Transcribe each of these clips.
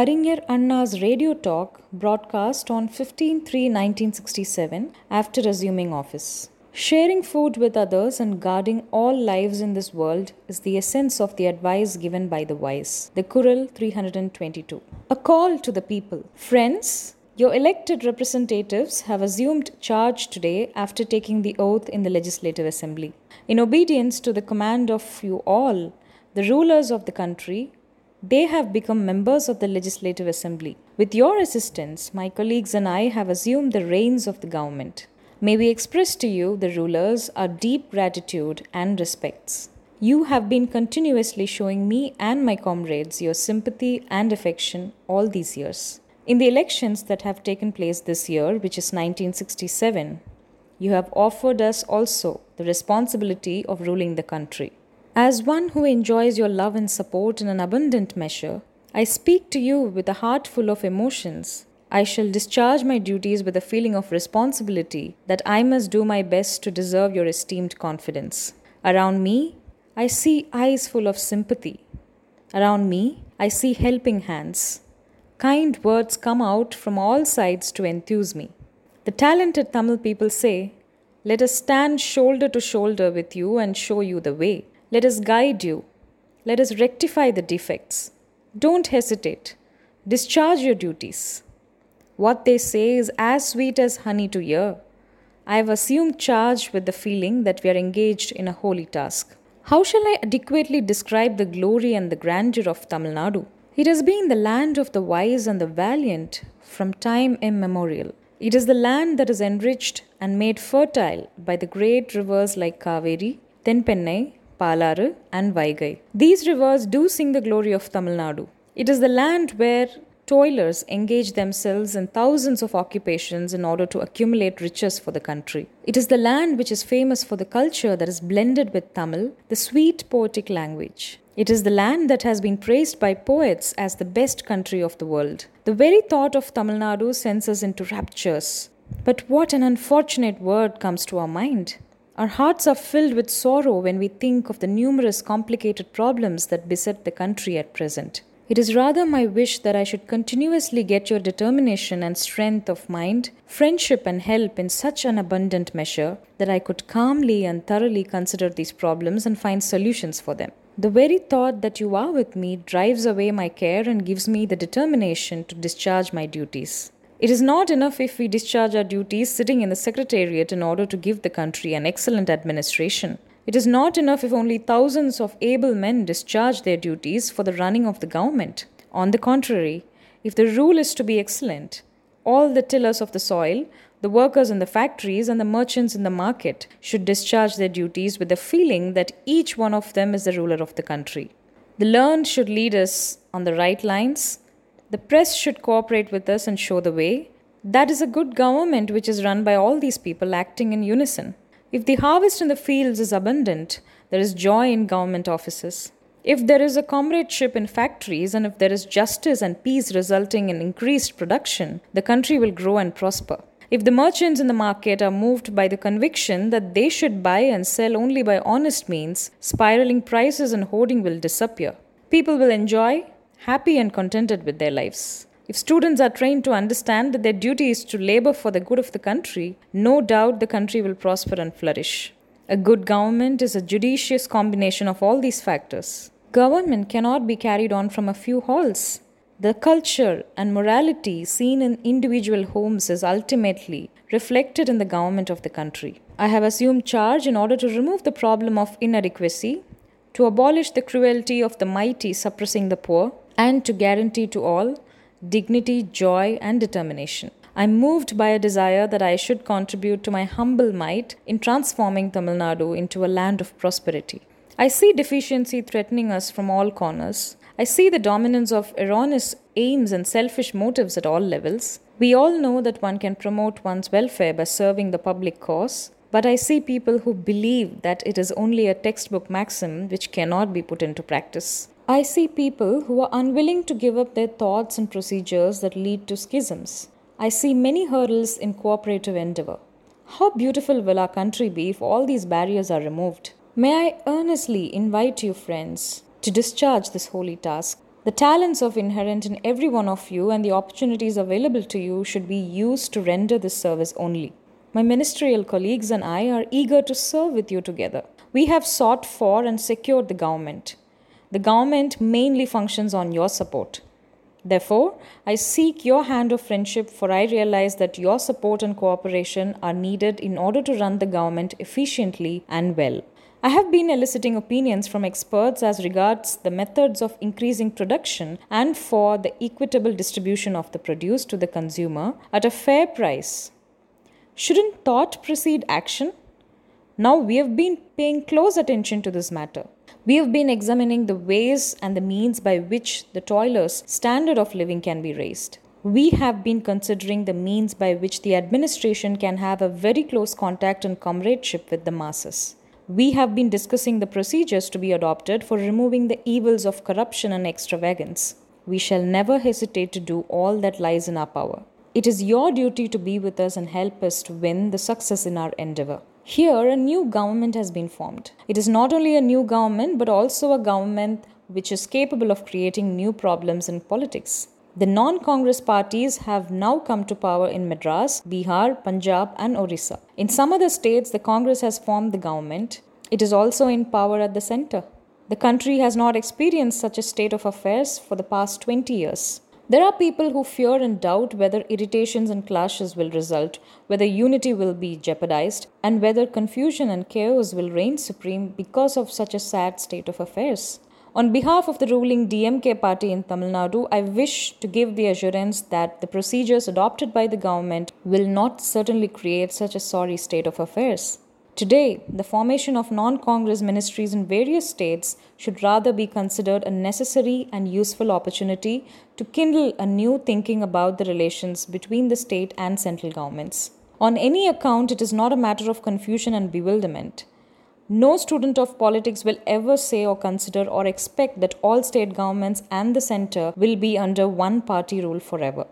Arignar Anna's radio talk broadcast on 15 3 1967 after assuming office. Sharing food with others and guarding all lives in this world is the essence of the advice given by the wise. The Kural 322. A call to the people. Friends, your elected representatives have assumed charge today after taking the oath in the Legislative Assembly. In obedience to the command of you all, the rulers of the country, they have become members of the Legislative Assembly. With your assistance, my colleagues and I have assumed the reins of the government. May we express to you, the rulers, our deep gratitude and respects. You have been continuously showing me and my comrades your sympathy and affection all these years. In the elections that have taken place this year, which is 1967, you have offered us also the responsibility of ruling the country. As one who enjoys your love and support in an abundant measure, I speak to you with a heart full of emotions I shall discharge my duties with a feeling of responsibility that I must do my best to deserve your esteemed confidence. Around me, I see eyes full of sympathy. Around me, I see helping hands. Kind words come out from all sides to enthuse me. The talented Tamil people say, Let us stand shoulder to shoulder with you and show you the way. Let us guide you. Let us rectify the defects. Don't hesitate. Discharge your duties. What they say is as sweet as honey to hear. I have assumed charge with the feeling that we are engaged in a holy task. How shall I adequately describe the glory and the grandeur of Tamil Nadu? It has been the land of the wise and the valiant from time immemorial. It is the land that is enriched and made fertile by the great rivers like Kaveri, Tenpennai, Palaru, and Vaigai. These rivers do sing the glory of Tamil Nadu. It is the land where toilers engage themselves in thousands of occupations in order to accumulate riches for the country. It is the land which is famous for the culture that is blended with Tamil, the sweet poetic language. It is the land that has been praised by poets as the best country of the world. The very thought of Tamil Nadu sends us into raptures. But what an unfortunate word comes to our mind. Our hearts are filled with sorrow when we think of the numerous complicated problems that beset the country at present. It is rather my wish that I should continuously get your determination and strength of mind, friendship and help in such an abundant measure that I could calmly and thoroughly consider these problems and find solutions for them. The very thought that you are with me drives away my care and gives me the determination to discharge my duties. It is not enough if we discharge our duties sitting in the Secretariat in order to give the country an excellent administration. It is not enough if only thousands of able men discharge their duties for the running of the government. On the contrary, if the rule is to be excellent, all the tillers of the soil, the workers in the factories, and the merchants in the market should discharge their duties with the feeling that each one of them is the ruler of the country. The learned should lead us on the right lines. The press should cooperate with us and show the way. That is a good government which is run by all these people acting in unison. If the harvest in the fields is abundant, there is joy in government offices. If there is a comradeship in factories and if there is justice and peace resulting in increased production, the country will grow and prosper. If the merchants in the market are moved by the conviction that they should buy and sell only by honest means, spiraling prices and hoarding will disappear. People will enjoy, happy and contented with their lives. If students are trained to understand that their duty is to labor for the good of the country, no doubt the country will prosper and flourish. A good government is a judicious combination of all these factors. Government cannot be carried on from a few halls. The culture and morality seen in individual homes is ultimately reflected in the government of the country. I have assumed charge in order to remove the problem of inadequacy, to abolish the cruelty of the mighty suppressing the poor, and to guarantee to all dignity, joy, and determination. I am moved by a desire that I should contribute to my humble might in transforming Tamil Nadu into a land of prosperity. I see deficiency threatening us from all corners. I see the dominance of erroneous aims and selfish motives at all levels. We all know that one can promote one's welfare by serving the public cause, but I see people who believe that it is only a textbook maxim which cannot be put into practice. I see people who are unwilling to give up their thoughts and procedures that lead to schisms. I see many hurdles in cooperative endeavor. How beautiful will our country be if all these barriers are removed? May I earnestly invite you, friends, to discharge this holy task. The talents of inherent in every one of you and the opportunities available to you should be used to render this service only. My ministerial colleagues and I are eager to serve with you together. We have sought for and secured the government. The government mainly functions on your support. Therefore, I seek your hand of friendship, for I realize that your support and cooperation are needed in order to run the government efficiently and well. I have been eliciting opinions from experts as regards the methods of increasing production and for the equitable distribution of the produce to the consumer at a fair price. Shouldn't thought precede action? Now we have been paying close attention to this matter. We have been examining the ways and the means by which the toiler's standard of living can be raised. We have been considering the means by which the administration can have a very close contact and comradeship with the masses we have been discussing the procedures to be adopted for removing the evils of corruption and extravagance. We shall never hesitate to do all that lies in our power. It is your duty to be with us and help us to win the success in our endeavor. Here, a new government has been formed. It is not only a new government, but also a government which is capable of creating new problems in politics. The non Congress parties have now come to power in Madras, Bihar, Punjab, and Orissa. In some other states, the Congress has formed the government. It is also in power at the center. The country has not experienced such a state of affairs for the past 20 years. There are people who fear and doubt whether irritations and clashes will result, whether unity will be jeopardized, and whether confusion and chaos will reign supreme because of such a sad state of affairs. On behalf of the ruling DMK party in Tamil Nadu, I wish to give the assurance that the procedures adopted by the government will not certainly create such a sorry state of affairs. Today, the formation of non Congress ministries in various states should rather be considered a necessary and useful opportunity to kindle a new thinking about the relations between the state and central governments. On any account, it is not a matter of confusion and bewilderment. No student of politics will ever say or consider or expect that all state governments and the center will be under one party rule forever.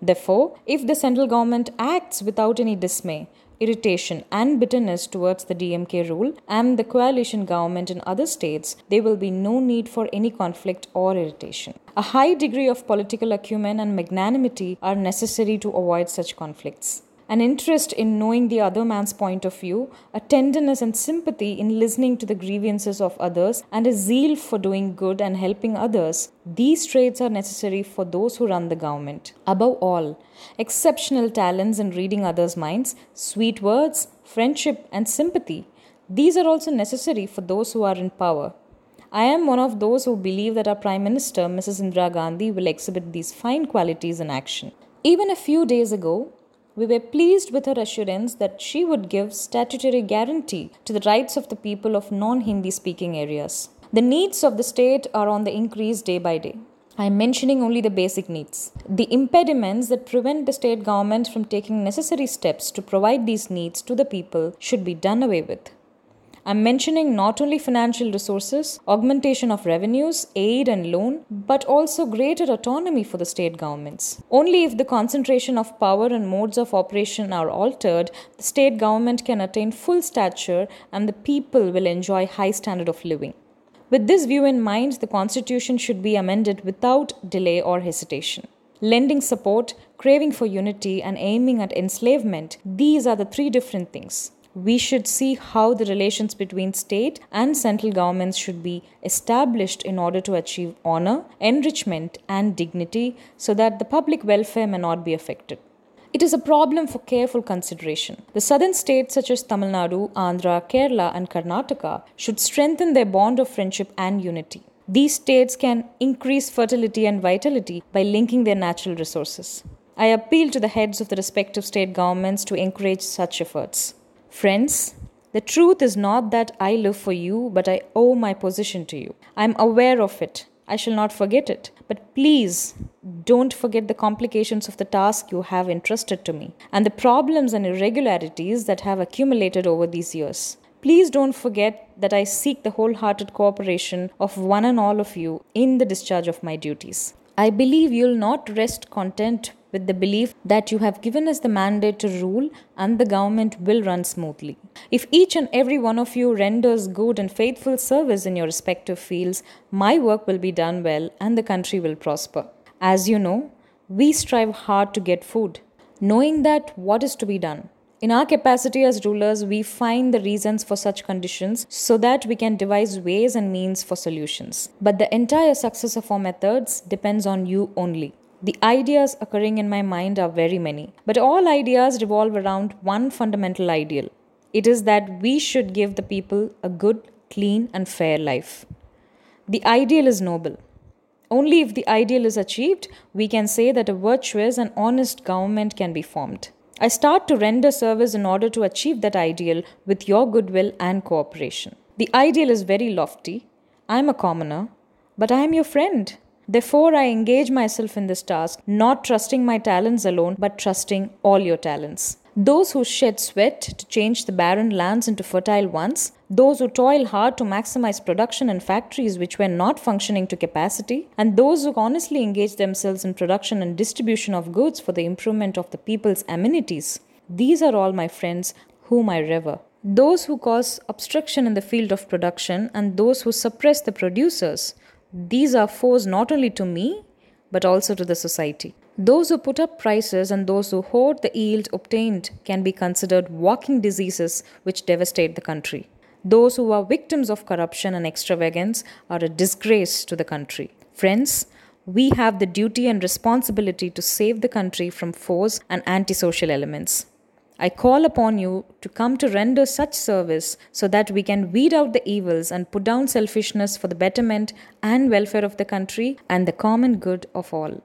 Therefore, if the central government acts without any dismay, irritation, and bitterness towards the DMK rule and the coalition government in other states, there will be no need for any conflict or irritation. A high degree of political acumen and magnanimity are necessary to avoid such conflicts an interest in knowing the other man's point of view, a tenderness and sympathy in listening to the grievances of others, and a zeal for doing good and helping others. These traits are necessary for those who run the government. Above all, exceptional talents in reading others' minds, sweet words, friendship, and sympathy. These are also necessary for those who are in power. I am one of those who believe that our Prime Minister, Mrs. Indira Gandhi, will exhibit these fine qualities in action. Even a few days ago, we were pleased with her assurance that she would give statutory guarantee to the rights of the people of non Hindi speaking areas. The needs of the state are on the increase day by day. I am mentioning only the basic needs. The impediments that prevent the state government from taking necessary steps to provide these needs to the people should be done away with. I'm mentioning not only financial resources, augmentation of revenues, aid and loan, but also greater autonomy for the state governments. Only if the concentration of power and modes of operation are altered, the state government can attain full stature and the people will enjoy high standard of living. With this view in mind, the constitution should be amended without delay or hesitation lending support, craving for unity, and aiming at enslavement, these are the three different things we should see how the relations between state and central governments should be established in order to achieve honor, enrichment, and dignity so that the public welfare may not be affected. It is a problem for careful consideration. The southern states such as Tamil Nadu, Andhra, Kerala, and Karnataka should strengthen their bond of friendship and unity. These states can increase fertility and vitality by linking their natural resources. I appeal to the heads of the respective state governments to encourage such efforts. Friends, the truth is not that I live for you, but I owe my position to you. I am aware of it. I shall not forget it. But please don't forget the complications of the task you have entrusted to me and the problems and irregularities that have accumulated over these years. Please don't forget that I seek the wholehearted cooperation of one and all of you in the discharge of my duties. I believe you'll not rest content with the belief that you have given us the mandate to rule and the government will run smoothly. If each and every one of you renders good and faithful service in your respective fields, my work will be done well and the country will prosper. As you know, we strive hard to get food, knowing that what is to be done. In our capacity as rulers, we find the reasons for such conditions so that we can devise ways and means for solutions. But the entire success of our methods depends on you only. The ideas occurring in my mind are very many, but all ideas revolve around one fundamental ideal. It is that we should give the people a good, clean, and fair life. The ideal is noble. Only if the ideal is achieved, we can say that a virtuous and honest government can be formed. I start to render service in order to achieve that ideal with your goodwill and cooperation. The ideal is very lofty. I am a commoner, but I am your friend. Therefore, I engage myself in this task, not trusting my talents alone, but trusting all your talents. Those who shed sweat to change the barren lands into fertile ones, those who toil hard to maximize production in factories which were not functioning to capacity, and those who honestly engage themselves in production and distribution of goods for the improvement of the people's amenities. These are all my friends whom I revere. Those who cause obstruction in the field of production and those who suppress the producers, these are foes not only to me, but also to the society. Those who put up prices and those who hoard the yield obtained can be considered walking diseases which devastate the country. Those who are victims of corruption and extravagance are a disgrace to the country. Friends, we have the duty and responsibility to save the country from foes and antisocial elements. I call upon you to come to render such service so that we can weed out the evils and put down selfishness for the betterment and welfare of the country and the common good of all.